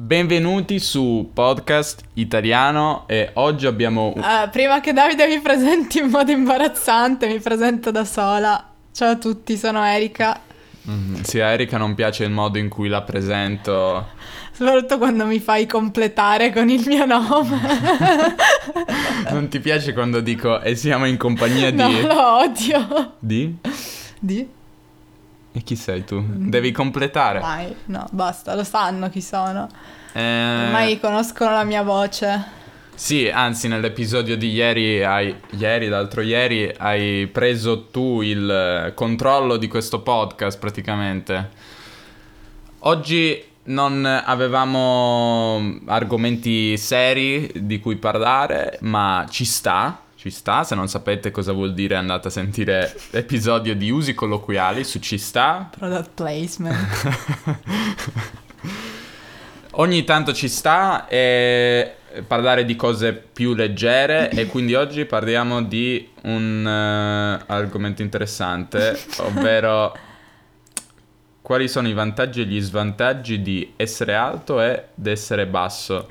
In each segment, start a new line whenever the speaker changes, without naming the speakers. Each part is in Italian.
Benvenuti su podcast italiano e oggi abbiamo...
Uh, prima che Davide mi presenti in modo imbarazzante, mi presento da sola. Ciao a tutti, sono Erika.
Mm, sì, a Erika non piace il modo in cui la presento.
Soprattutto quando mi fai completare con il mio nome.
non ti piace quando dico e siamo in compagnia di...
No, lo odio.
Di?
Di?
E chi sei tu? Devi completare.
Mai, no, basta, lo sanno chi sono.
Eh...
Ormai conoscono la mia voce.
Sì, anzi nell'episodio di ieri, hai, ieri, l'altro ieri, hai preso tu il controllo di questo podcast praticamente. Oggi non avevamo argomenti seri di cui parlare, ma ci sta, ci sta, se non sapete cosa vuol dire andate a sentire l'episodio di usi colloquiali su ci sta.
Product placement.
Ogni tanto ci sta e parlare di cose più leggere e quindi oggi parliamo di un uh, argomento interessante, ovvero quali sono i vantaggi e gli svantaggi di essere alto ed essere basso.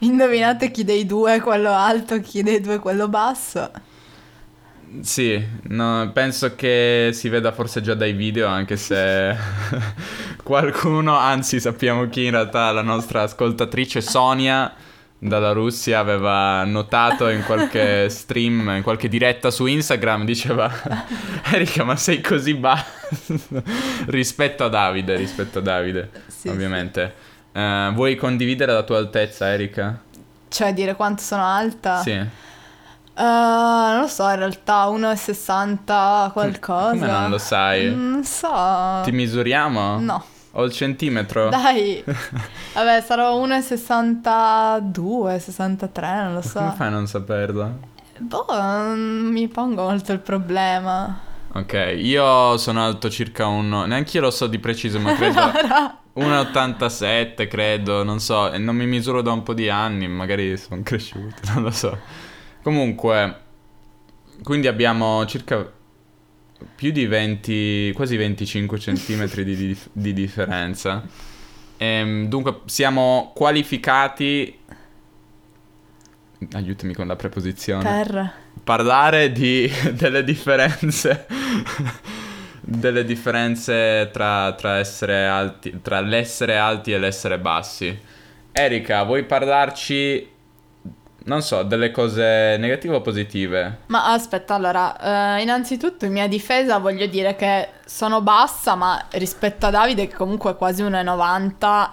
Indovinate chi dei due è quello alto, chi dei due è quello basso.
Sì, no, penso che si veda forse già dai video, anche se qualcuno, anzi sappiamo chi in realtà la nostra ascoltatrice Sonia dalla Russia aveva notato in qualche stream, in qualche diretta su Instagram, diceva Erika ma sei così basso rispetto a Davide, rispetto a Davide, sì, ovviamente. Sì. Uh, vuoi condividere la tua altezza Erika?
Cioè dire quanto sono alta?
Sì.
Uh, non lo so, in realtà 1,60 qualcosa.
Come non lo sai?
Non so.
Ti misuriamo?
No.
O il centimetro?
Dai. Vabbè, sarò 1,62, 63, non lo so.
Come fai a non saperlo?
Boh, non mi pongo molto il problema.
Ok, io sono alto circa un... Neanche io lo so di preciso, ma credo... 1,87 credo, non so. E non mi misuro da un po' di anni, magari sono cresciuto, non lo so. Comunque, quindi abbiamo circa più di 20, quasi 25 centimetri di, di, di, differenza. Ehm, dunque, siamo qualificati. Aiutami con la preposizione.
Per
parlare di, delle differenze. delle differenze tra, tra, essere alti, tra l'essere alti e l'essere bassi. Erika, vuoi parlarci non so, delle cose negative o positive?
Ma aspetta, allora, eh, innanzitutto in mia difesa voglio dire che sono bassa, ma rispetto a Davide, che comunque è quasi 1,90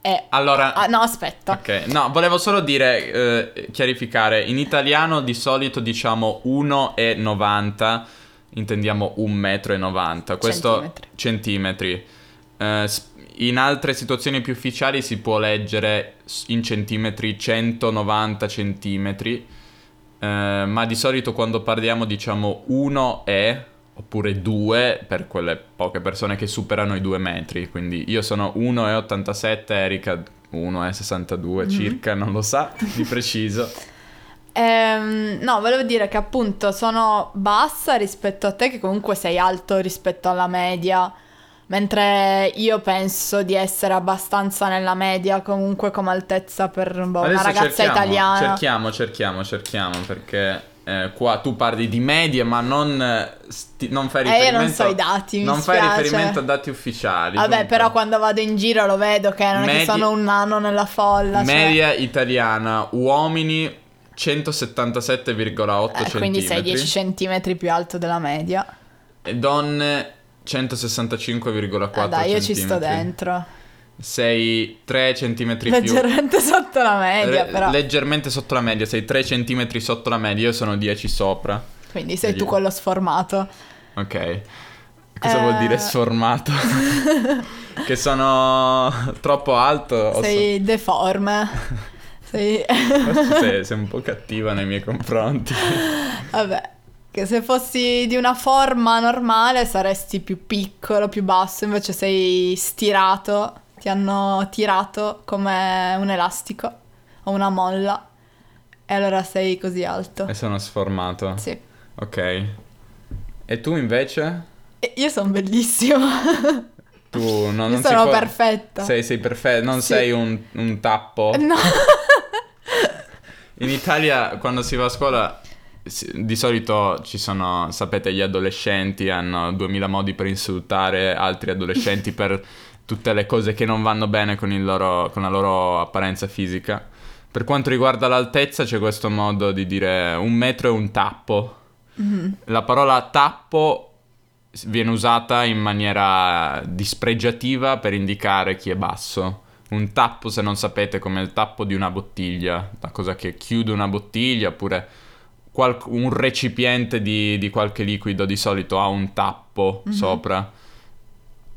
è...
Allora...
Ah, no, aspetta.
Ok, no, volevo solo dire, eh, chiarificare, in italiano di solito diciamo 1,90, intendiamo 1,90 m, questo...
Centimetri.
Centimetri. Eh, in altre situazioni più ufficiali si può leggere in centimetri 190 centimetri, eh, ma di solito quando parliamo diciamo 1 è oppure 2 per quelle poche persone che superano i 2 metri. Quindi io sono 1,87, Erika 1,62 mm-hmm. circa, non lo sa di preciso.
Ehm, no, volevo dire che appunto sono bassa rispetto a te, che comunque sei alto rispetto alla media. Mentre io penso di essere abbastanza nella media comunque come altezza per boh, una ragazza
cerchiamo,
italiana.
Cerchiamo, cerchiamo, cerchiamo perché eh, qua tu parli di medie ma non, sti- non fai riferimento...
Eh, io non so i dati,
Non
fai
spiace. riferimento a dati ufficiali.
Vabbè,
comunque.
però quando vado in giro lo vedo che non Medi- è che sono un nano nella folla.
Cioè media cioè... italiana, uomini 177,8
eh,
cm.
Quindi sei 10 cm più alto della media.
E donne 165,4 ah,
dai, io ci sto dentro.
Sei 3 cm più...
Leggermente sotto la media,
Re-
però.
Leggermente sotto la media, sei 3 cm sotto la media, io sono 10 sopra.
Quindi sei tu quello sformato.
Ok. Cosa eh... vuol dire eh. sformato? che sono troppo alto?
Sei so... deforme. sei...
sei... sei un po' cattiva nei miei confronti.
Vabbè. Che se fossi di una forma normale saresti più piccolo, più basso, invece sei stirato, ti hanno tirato come un elastico o una molla e allora sei così alto.
E sono sformato.
Sì.
Ok. E tu invece?
E io sono bellissimo.
Tu no, non
Io sono
può-
perfetta.
Sei, sei perfetto, non
Sì.
sei un, un tappo.
No.
In Italia quando si va a scuola di solito ci sono, sapete, gli adolescenti hanno duemila modi per insultare altri adolescenti per tutte le cose che non vanno bene con, il loro- con la loro apparenza fisica. Per quanto riguarda l'altezza c'è questo modo di dire un metro è un tappo.
Mhm.
La parola tappo viene usata in maniera dispregiativa per indicare chi è basso. Un tappo, se non sapete, come il tappo di una bottiglia, la cosa che chiude una bottiglia, oppure qual- un recipiente di, di qualche liquido di solito ha un tappo
Mhm.
sopra.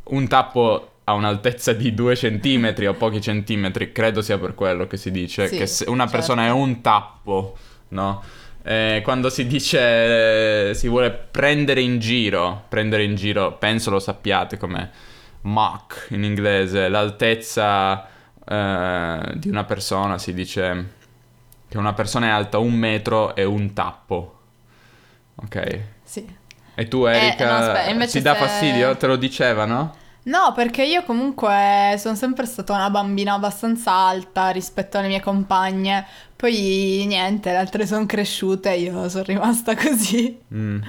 Un tappo ha un'altezza di due centimetri o pochi centimetri, credo sia per quello che si dice,
Sì,
che se una
certo.
persona è un tappo, no? Eh, quando si dice eh, si vuole prendere in giro, prendere in giro, penso lo sappiate come mock in inglese, l'altezza eh, di una persona si dice che una persona è alta un metro e un tappo. Ok.
Sì.
E tu Erika,
Eh, no, aspetta, invece
ti dà
se-
fastidio? Te lo dicevano?
No, perché io comunque sono sempre stata una bambina abbastanza alta rispetto alle mie compagne. Poi niente, le altre sono cresciute e io sono rimasta così.
Mm.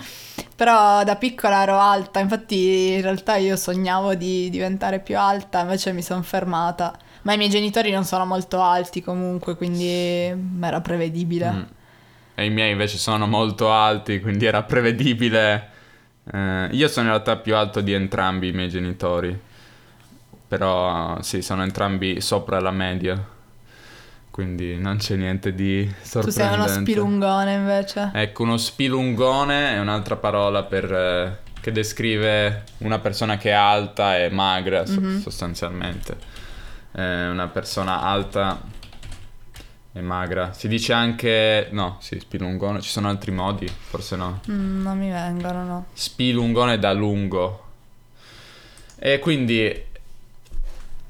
Però da piccola ero alta, infatti in realtà io sognavo di diventare più alta, invece mi sono fermata. Ma i miei genitori non sono molto alti comunque, quindi era prevedibile.
Mm. E i miei invece sono molto alti, quindi era prevedibile. Eh, io sono in realtà più alto di entrambi i miei genitori. Però sì, sono entrambi sopra la media. Quindi non c'è niente di
Tu sei
sorprendente.
uno spilungone invece.
Ecco, uno spilungone è un'altra parola per, eh, che descrive una persona che è alta e magra, so-
Mhm.
sostanzialmente. Eh, una persona alta e magra. Si dice anche... No, sì, spilungone. Ci sono altri modi? Forse no.
Mm, non mi vengono, no.
Spilungone da lungo. E quindi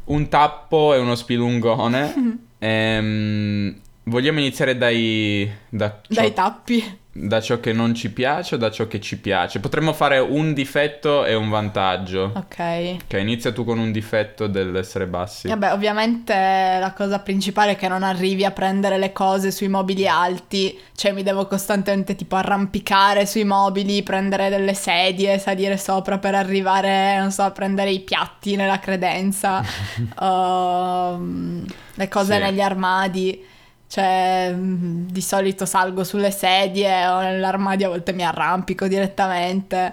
un tappo e uno spilungone. Ehm, vogliamo iniziare dai, da, ciò,
Dai tappi.
Da ciò che non ci piace o da ciò che ci piace? Potremmo fare un difetto e un vantaggio.
Ok.
Ok, inizia tu con un difetto dell'essere bassi.
Vabbè, ovviamente la cosa principale è che non arrivi a prendere le cose sui mobili alti, cioè mi devo costantemente tipo arrampicare sui mobili, prendere delle sedie, salire sopra per arrivare, non so, a prendere i piatti nella credenza, ehm, le cose
Sì.
negli armadi. Cioè, mm, di solito salgo sulle sedie o nell'armadio, a volte mi arrampico direttamente.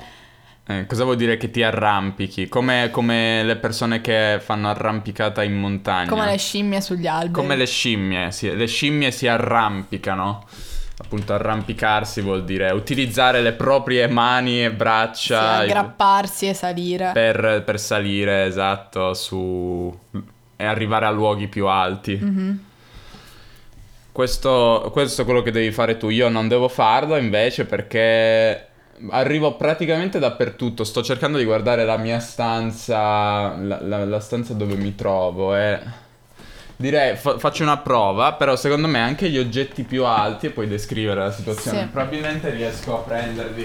Eh, cosa vuol dire che ti arrampichi? Come, come le persone che fanno arrampicata in montagna.
Come le scimmie sugli alberi.
Come le scimmie, sì, le scimmie si arrampicano. Appunto, arrampicarsi vuol dire utilizzare le proprie mani e
Sì,
braccia
aggrapparsi e salire.
per, per salire, esatto, su e arrivare a luoghi più alti.
Mhm.
Questo, questo è quello che devi fare tu. Io non devo farlo invece perché arrivo praticamente dappertutto. Sto cercando di guardare la mia stanza, la, la- la stanza dove mi trovo e direi fa- faccio una prova, però secondo me anche gli oggetti più alti e puoi descrivere la situazione.
Sì.
Probabilmente riesco a prenderli.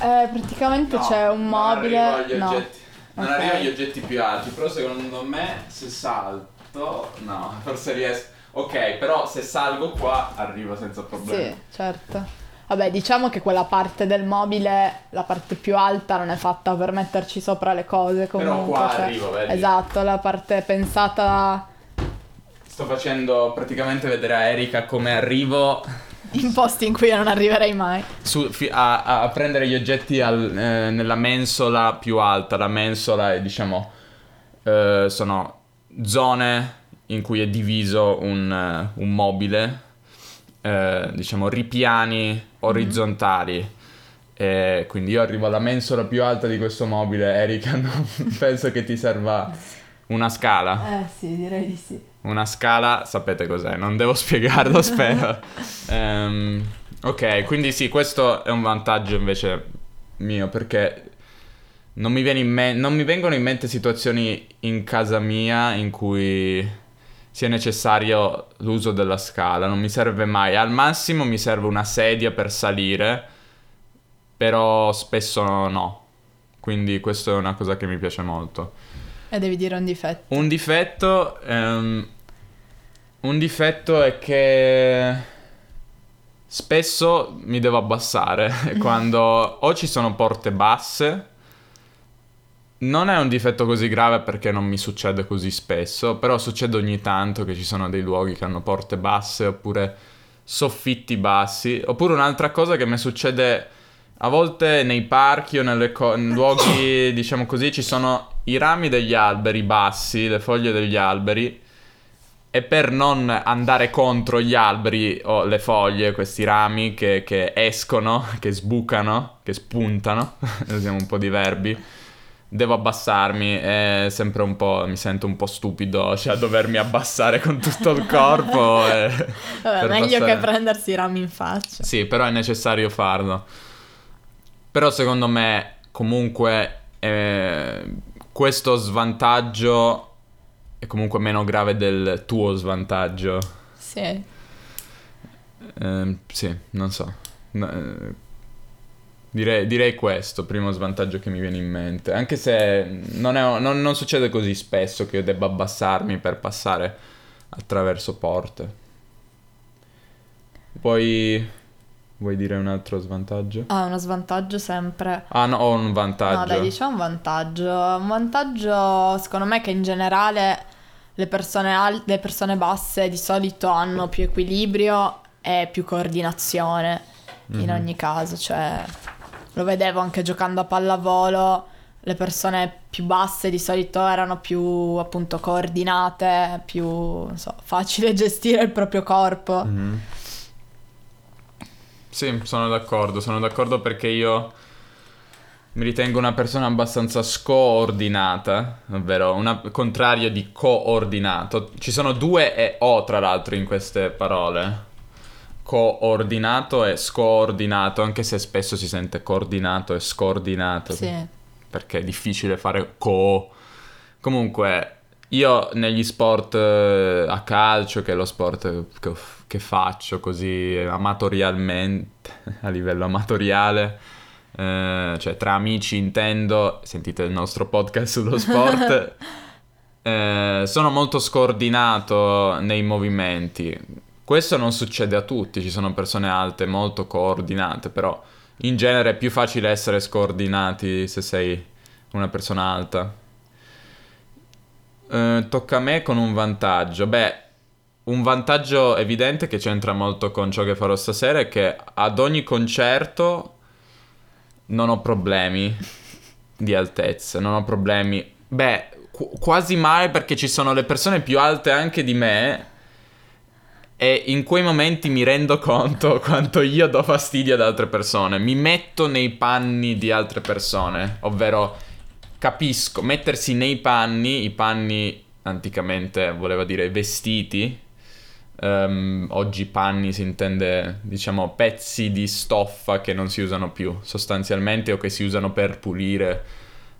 Eh, praticamente
No,
c'è un
non
mobile.
agli
no.
oggetti- Non arrivo agli oggetti più alti, però secondo me se salto, no, forse riesco. Ok, però se salgo qua arrivo senza problemi.
Sì, certo. Vabbè, diciamo che quella parte del mobile, la parte più alta, non è fatta per metterci sopra le cose
Però
comunque.
qua
cioè-
arrivo, vedi?
Esatto, la parte pensata
Sto facendo praticamente vedere a Erika come arrivo
in posti in cui io non arriverei mai.
su- fi- a, a prendere gli oggetti al- eh, nella mensola più alta. La mensola è, diciamo, eh, sono zone in cui è diviso un, eh, un mobile, eh, diciamo, ripiani orizzontali. E quindi io arrivo alla mensola più alta di questo mobile, Erika, non penso che ti serva una scala.
Eh sì, direi di sì.
Una scala, sapete cos'è, non devo spiegarlo, spero. Ehm, ok, quindi sì, questo è un vantaggio invece mio perché non mi, me- non mi vengono in mente situazioni in casa mia in cui sia necessario l'uso della scala, non mi serve mai. Al massimo mi serve una sedia per salire, però spesso no. Quindi questo è una cosa che mi piace molto.
E devi dire un difetto.
Un difetto... ehm, un difetto è che spesso mi devo abbassare quando o ci sono porte basse. Non è un difetto così grave perché non mi succede così spesso, però succede ogni tanto che ci sono dei luoghi che hanno porte basse oppure soffitti bassi. Oppure un'altra cosa che mi succede a volte nei parchi o nelle co- in luoghi, diciamo così, ci sono i rami degli alberi bassi, le foglie degli alberi. E per non andare contro gli alberi o le foglie, questi rami che, che escono, che sbucano, che spuntano, usiamo un po' di verbi, devo abbassarmi. È sempre un po', mi sento un po' stupido, cioè dovermi abbassare con tutto il corpo. e-
Vabbè, meglio
passare-
che prendersi i rami in faccia.
Sì, però è necessario farlo. Però secondo me, comunque, eh, questo svantaggio è comunque meno grave del tuo svantaggio.
Sì.
Ehm, sì, non so. No, eh, direi, direi questo, primo svantaggio che mi viene in mente. Anche se non, è- non- non succede così spesso che io debba abbassarmi per passare attraverso porte. Poi vuoi dire un altro svantaggio?
Ha uno svantaggio sempre.
Ah no, ho un vantaggio.
No, dai, diciamo un vantaggio. Un vantaggio, secondo me, che in generale le persone, al- le persone basse di solito hanno più equilibrio e più coordinazione in
Mhm.
ogni caso. Cioè, lo vedevo anche giocando a pallavolo. Le persone più basse di solito erano più appunto coordinate, più non so, facile gestire il proprio corpo.
Mhm. Sì, sono d'accordo, sono d'accordo perché io mi ritengo una persona abbastanza scoordinata, ovvero un contrario di coordinato. Ci sono due e o tra l'altro in queste parole. Coordinato e scoordinato, anche se spesso si sente coordinato e scordinato.
Sì.
perché è difficile fare co. Comunque, io negli sport eh, a calcio, che è lo sport che, che faccio così amatorialmente, a livello amatoriale, eh, cioè tra amici intendo, sentite il nostro podcast sullo sport, eh, sono molto scordinato nei movimenti. Questo non succede a tutti, ci sono persone alte molto coordinate, però in genere è più facile essere scordinati se sei una persona alta. Eh, tocca a me con un vantaggio. Beh, un vantaggio evidente che c'entra molto con ciò che farò stasera è che ad ogni concerto non ho problemi di altezza, non ho problemi. Beh, qu- quasi mai perché ci sono le persone più alte anche di me e in quei momenti mi rendo conto quanto io do fastidio ad altre persone. Mi metto nei panni di altre persone, ovvero capisco, mettersi nei panni, i panni anticamente voleva dire vestiti, ehm, oggi panni si intende diciamo pezzi di stoffa che non si usano più sostanzialmente o che si usano per pulire,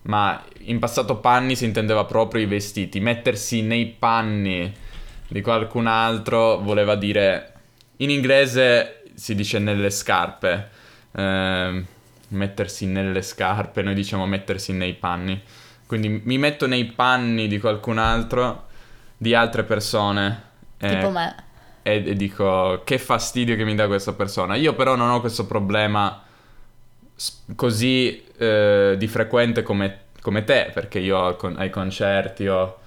ma in passato panni si intendeva proprio i vestiti, mettersi nei panni di qualcun altro voleva dire in inglese si dice nelle scarpe ehm, mettersi nelle scarpe noi diciamo mettersi nei panni quindi mi metto nei panni di qualcun altro di altre persone eh,
Tipo me.
e, e dico che fastidio che mi dà questa persona io però non ho questo problema così eh, di frequente come, come te perché io ai concerti ho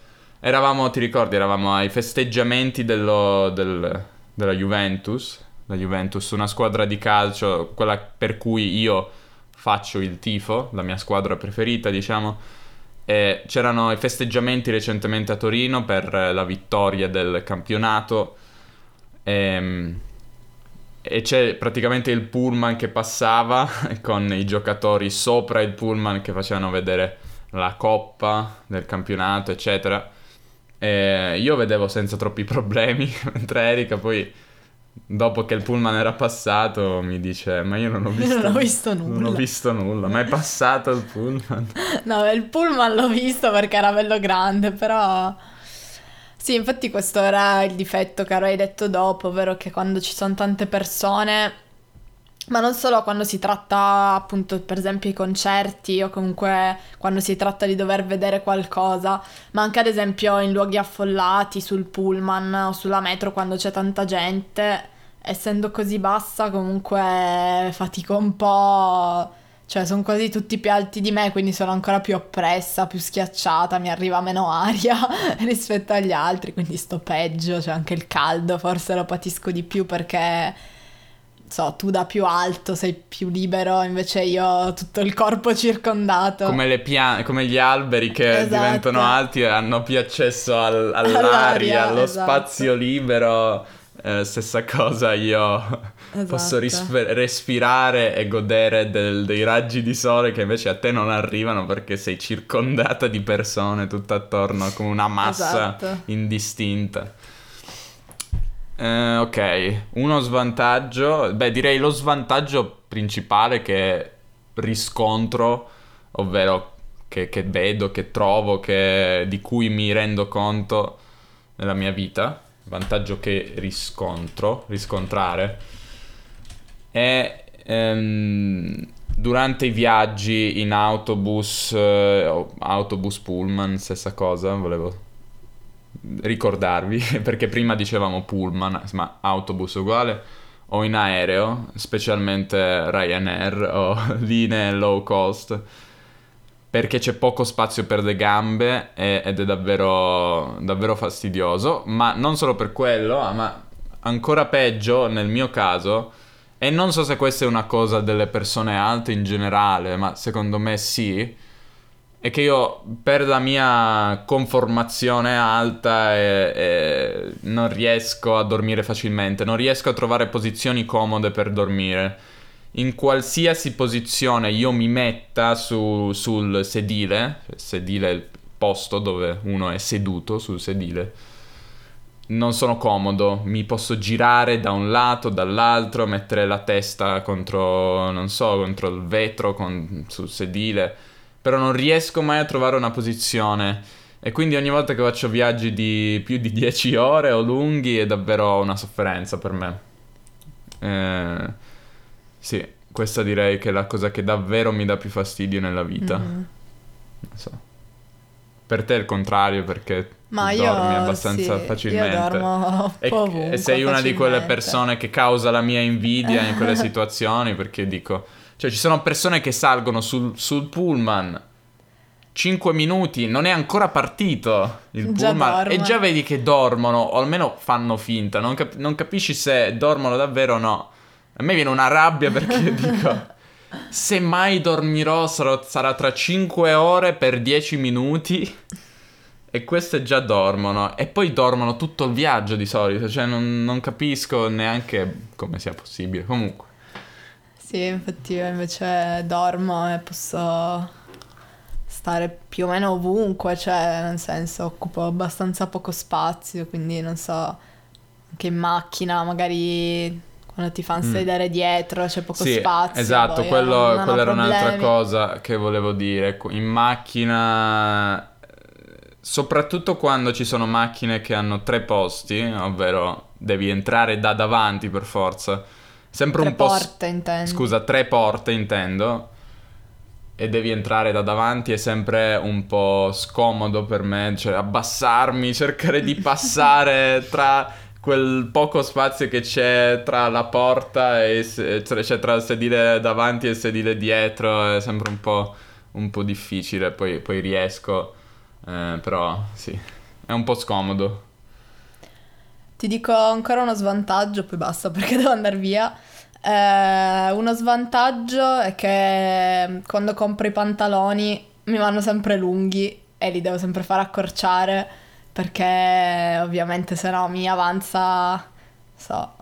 Eravamo, ti ricordi, eravamo ai festeggiamenti dello- del- della Juventus, la Juventus, una squadra di calcio, quella per cui io faccio il tifo, la mia squadra preferita, diciamo. E c'erano i festeggiamenti recentemente a Torino per la vittoria del campionato. Ehm, E, c'è praticamente il pullman che passava con i giocatori sopra il pullman che facevano vedere la coppa del campionato, eccetera. E io vedevo senza troppi problemi, mentre Erika poi, dopo che il pullman era passato, mi dice: Ma io non ho visto,
non ho visto
Non ho
nulla."
visto nulla, ma è passato il pullman.
No, il pullman l'ho visto perché era bello grande, però... Sì, infatti questo era il difetto che avrei detto dopo, ovvero che quando ci sono tante persone Ma non solo quando si tratta appunto per esempio i concerti o comunque quando si tratta di dover vedere qualcosa, ma anche ad esempio in luoghi affollati, sul pullman o sulla metro quando c'è tanta gente, essendo così bassa comunque fatico un po', cioè sono quasi tutti più alti di me, quindi sono ancora più oppressa, più schiacciata, mi arriva meno aria rispetto agli altri, quindi sto peggio, cioè anche il caldo forse lo patisco di più perché so, tu da più alto sei più libero, invece io ho tutto il corpo circondato.
Come, le pian- come gli alberi che
Esatto.
diventano alti e hanno più accesso al- all'aria,
All'aria,
allo
esatto.
spazio libero. Eh, stessa cosa, io posso
Esatto.
rispe- respirare e godere del- dei raggi di sole che invece a te non arrivano perché sei circondata di persone tutto attorno come una massa
Esatto.
indistinta. Eh, ok, uno svantaggio, beh direi lo svantaggio principale che riscontro, ovvero che, che vedo, che trovo, che, di cui mi rendo conto nella mia vita, vantaggio che riscontro, riscontrare, è ehm, durante i viaggi in autobus, eh, autobus pullman, stessa cosa, volevo ricordarvi, perché prima dicevamo pullman, ma autobus uguale, o in aereo, specialmente Ryanair o linee low cost, perché c'è poco spazio per le gambe e- ed è davvero, davvero fastidioso, ma non solo per quello, ah, ma ancora peggio nel mio caso, e non so se questa è una cosa delle persone alte in generale, ma secondo me sì, è che io per la mia conformazione alta e- e non riesco a dormire facilmente, non riesco a trovare posizioni comode per dormire. In qualsiasi posizione io mi metta su- sul sedile, sedile è il posto dove uno è seduto sul sedile, non sono comodo, mi posso girare da un lato, dall'altro, mettere la testa contro, non so, contro il vetro con- sul sedile, però non riesco mai a trovare una posizione. E quindi ogni volta che faccio viaggi di più di 10 ore o lunghi è davvero una sofferenza per me. Eh, sì, questa direi che è la cosa che davvero mi dà più fastidio nella vita.
Mhm.
Non so. Per te è il contrario perché
Ma
tu
io
dormi abbastanza
sì,
facilmente.
Io dormo
E,
ovunque,
e sei una di quelle
facilmente.
persone che causa la mia invidia in quelle situazioni perché dico, cioè ci sono persone che salgono sul, sul pullman 5 minuti, non è ancora partito il
Già
pullman e
dormono.
già vedi che dormono o almeno fanno finta, non, cap- non capisci se dormono davvero o no. A me viene una rabbia perché dico, se mai dormirò sarò- sarà tra 5 ore per 10 minuti. E queste già dormono. E poi dormono tutto il viaggio di solito. Cioè, non, non capisco neanche come sia possibile. Comunque.
Sì, infatti io invece dormo e posso stare più o meno ovunque, cioè nel senso occupo abbastanza poco spazio, quindi non so, anche in macchina magari quando ti fanno
Mm.
sedere dietro c'è poco
sì,
spazio.
esatto. quello,
non- non ho
quella era un'altra
problemi.
cosa che volevo dire. In macchina. Soprattutto quando ci sono macchine che hanno tre posti, ovvero devi entrare da davanti per forza. Sempre
Tre
un po'. s-
porte intendo.
Scusa, tre porte intendo. E devi entrare da davanti è sempre un po' scomodo per me, cioè abbassarmi, cercare di passare tra quel poco spazio che c'è tra la porta e se- cioè tra il sedile davanti e il sedile dietro, è sempre un po', un po' difficile, poi, poi riesco, eh, però sì, è un po' scomodo.
Ti dico ancora uno svantaggio, poi basta perché devo andare via. Eh, uno svantaggio è che quando compro i pantaloni mi vanno sempre lunghi e li devo sempre fare accorciare perché ovviamente se no mi avanza, so,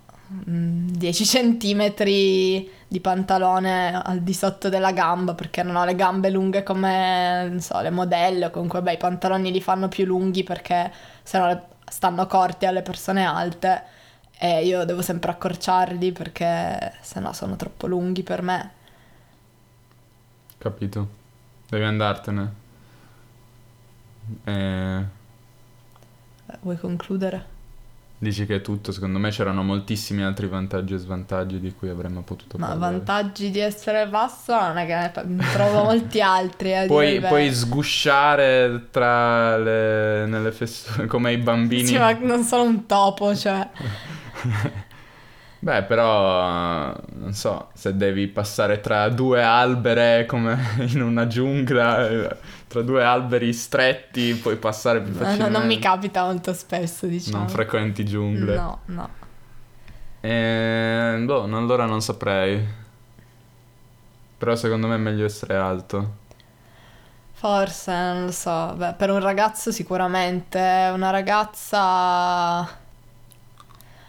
mm, 10 centimetri di pantalone al di sotto della gamba perché non ho le gambe lunghe come, so, le modelle o comunque, beh, i pantaloni li fanno più lunghi perché se no le- stanno corti alle persone alte e io devo sempre accorciarli perché se no sono troppo lunghi per me.
Capito? Devi andartene. Eh,
Eh, Vuoi concludere?
Dici che è tutto, secondo me c'erano moltissimi altri vantaggi e svantaggi di cui avremmo potuto
Ma
parlare.
vantaggi di essere basso non è che ne trovo molti altri. A
Puoi, puoi sgusciare tra le, nelle feste come i bambini.
Sì, ma non sono un topo, cioè.
Beh, però, non so, se devi passare tra due albere come in una giungla, tra due alberi stretti, puoi passare più facilmente.
no, non mi capita molto spesso, diciamo.
Non frequenti giungle.
No, no.
Eh, boh, non- allora non saprei. Però secondo me è meglio essere alto.
Forse, non lo so. Beh, per un ragazzo sicuramente. Una ragazza...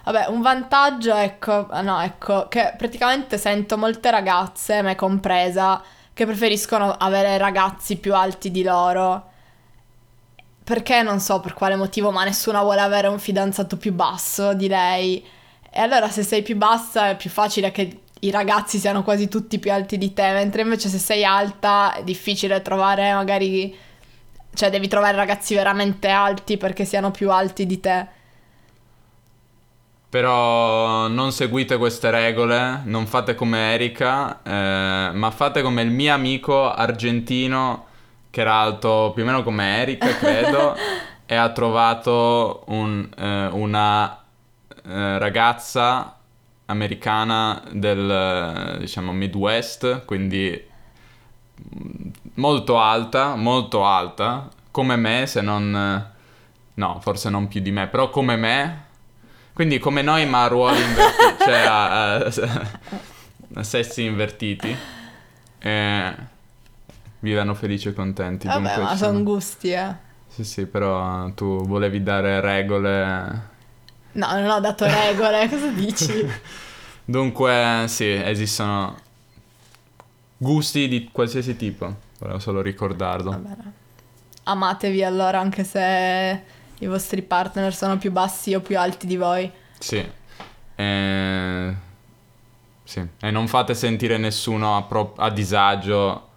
Vabbè, un vantaggio, ecco, ah, no, ecco, che praticamente sento molte ragazze, me compresa, che preferiscono avere ragazzi più alti di loro. Perché non so per quale motivo, ma nessuna vuole avere un fidanzato più basso di lei. E allora se sei più bassa è più facile che i ragazzi siano quasi tutti più alti di te, mentre invece se sei alta è difficile trovare magari... Cioè devi trovare ragazzi veramente alti perché siano più alti di te.
Però non seguite queste regole, non fate come Erika, eh, ma fate come il mio amico argentino che era alto più o meno come Erika, credo, e ha trovato un, eh, una eh, ragazza americana del, diciamo, Midwest, quindi mm, molto alta, molto alta, come me, se non... No, forse non più di me, però come me. Quindi come noi, ma a ruoli invertiti, cioè a, a- a sessi invertiti. E vivano felici e contenti.
Vabbè,
Dunque
ma sono
sono-
gusti, eh.
Sì, sì, però tu volevi dare regole.
No, non ho dato regole, cosa dici?
Dunque, sì, esistono gusti di qualsiasi tipo. Volevo solo ricordarlo.
Va bene. Amatevi allora anche se i vostri partner sono più bassi o più alti di voi.
Sì. E... Sì. E non fate sentire nessuno a, pro- a disagio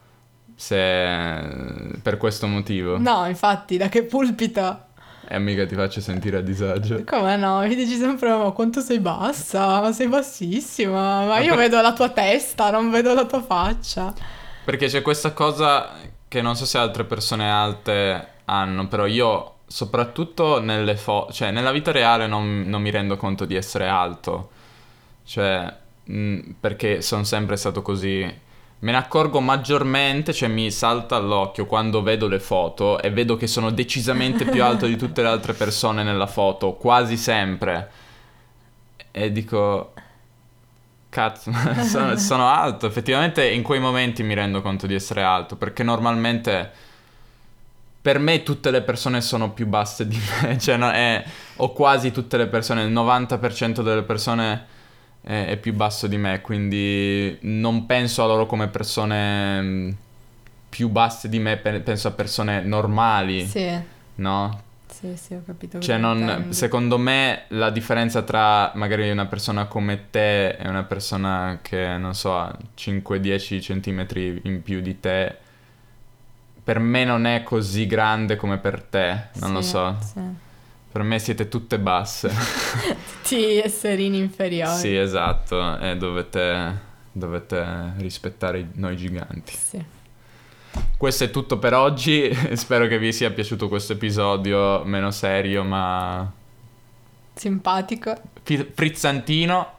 se... per questo motivo.
No, infatti, da che pulpito?
E mica ti faccio sentire a disagio.
Come no? Mi dici sempre, ma quanto sei bassa? Ma sei bassissima. Ma io vedo la tua testa, non vedo la tua faccia.
Perché c'è questa cosa che non so se altre persone alte hanno, però io soprattutto nelle foto, cioè nella vita reale non, non mi rendo conto di essere alto. Cioè, mh, perché sono sempre stato così. Me ne accorgo maggiormente, cioè mi salta all'occhio quando vedo le foto e vedo che sono decisamente più alto di tutte le altre persone nella foto, quasi sempre. E dico, cazzo, sono, sono alto. Effettivamente in quei momenti mi rendo conto di essere alto, perché normalmente per me tutte le persone sono più basse di me, cioè no, è- o quasi tutte le persone, il 90% delle persone è, è più basso di me, quindi non penso a loro come persone mh, più basse di me, pe- penso a persone normali,
Sì,
no?
sì, sì, ho capito.
Cioè, non, secondo me la differenza tra magari una persona come te e una persona che, non so, ha 5-10 centimetri in più di te, per me non è così grande come per te, non lo
Sì,
so.
sì.
Per me siete tutte basse.
Tutti esserini inferiori.
sì, esatto, e dovete, dovete rispettare noi giganti.
Sì.
Questo è tutto per oggi, spero che vi sia piaciuto questo episodio meno serio ma
Simpatico.
frizzantino.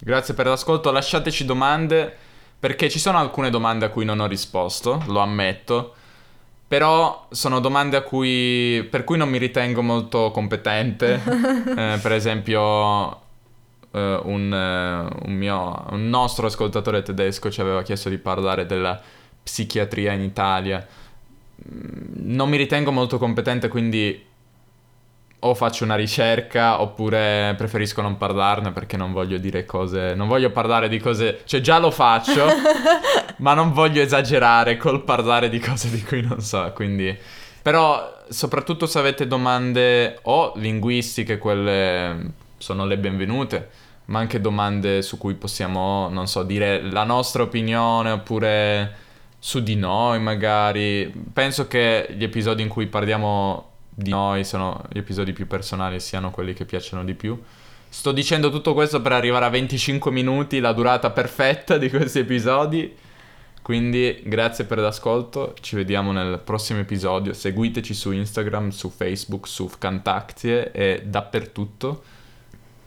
Grazie per l'ascolto, lasciateci domande perché ci sono alcune domande a cui non ho risposto, lo ammetto. Però sono domande a cui, per cui non mi ritengo molto competente. Eh, per esempio, eh, un, eh, un mio, un nostro ascoltatore tedesco ci aveva chiesto di parlare della psichiatria in Italia. Mm, Non mi ritengo molto competente, quindi o faccio una ricerca oppure preferisco non parlarne perché non voglio dire cose, non voglio parlare di cose, cioè già lo faccio, ma non voglio esagerare col parlare di cose di cui non so, quindi però soprattutto se avete domande o linguistiche, quelle sono le benvenute, ma anche domande su cui possiamo, non so, dire la nostra opinione oppure su di noi magari. Penso che gli episodi in cui parliamo di noi sono gli episodi più personali siano quelli che piacciono di più. Sto dicendo tutto questo per arrivare a 25 minuti, la durata perfetta di questi episodi. Quindi grazie per l'ascolto, ci vediamo nel prossimo episodio. Seguiteci su Instagram, su Facebook, su Vkantaktie e dappertutto.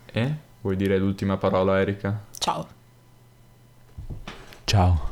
E vuoi dire l'ultima parola, Erika?
Ciao.
Ciao.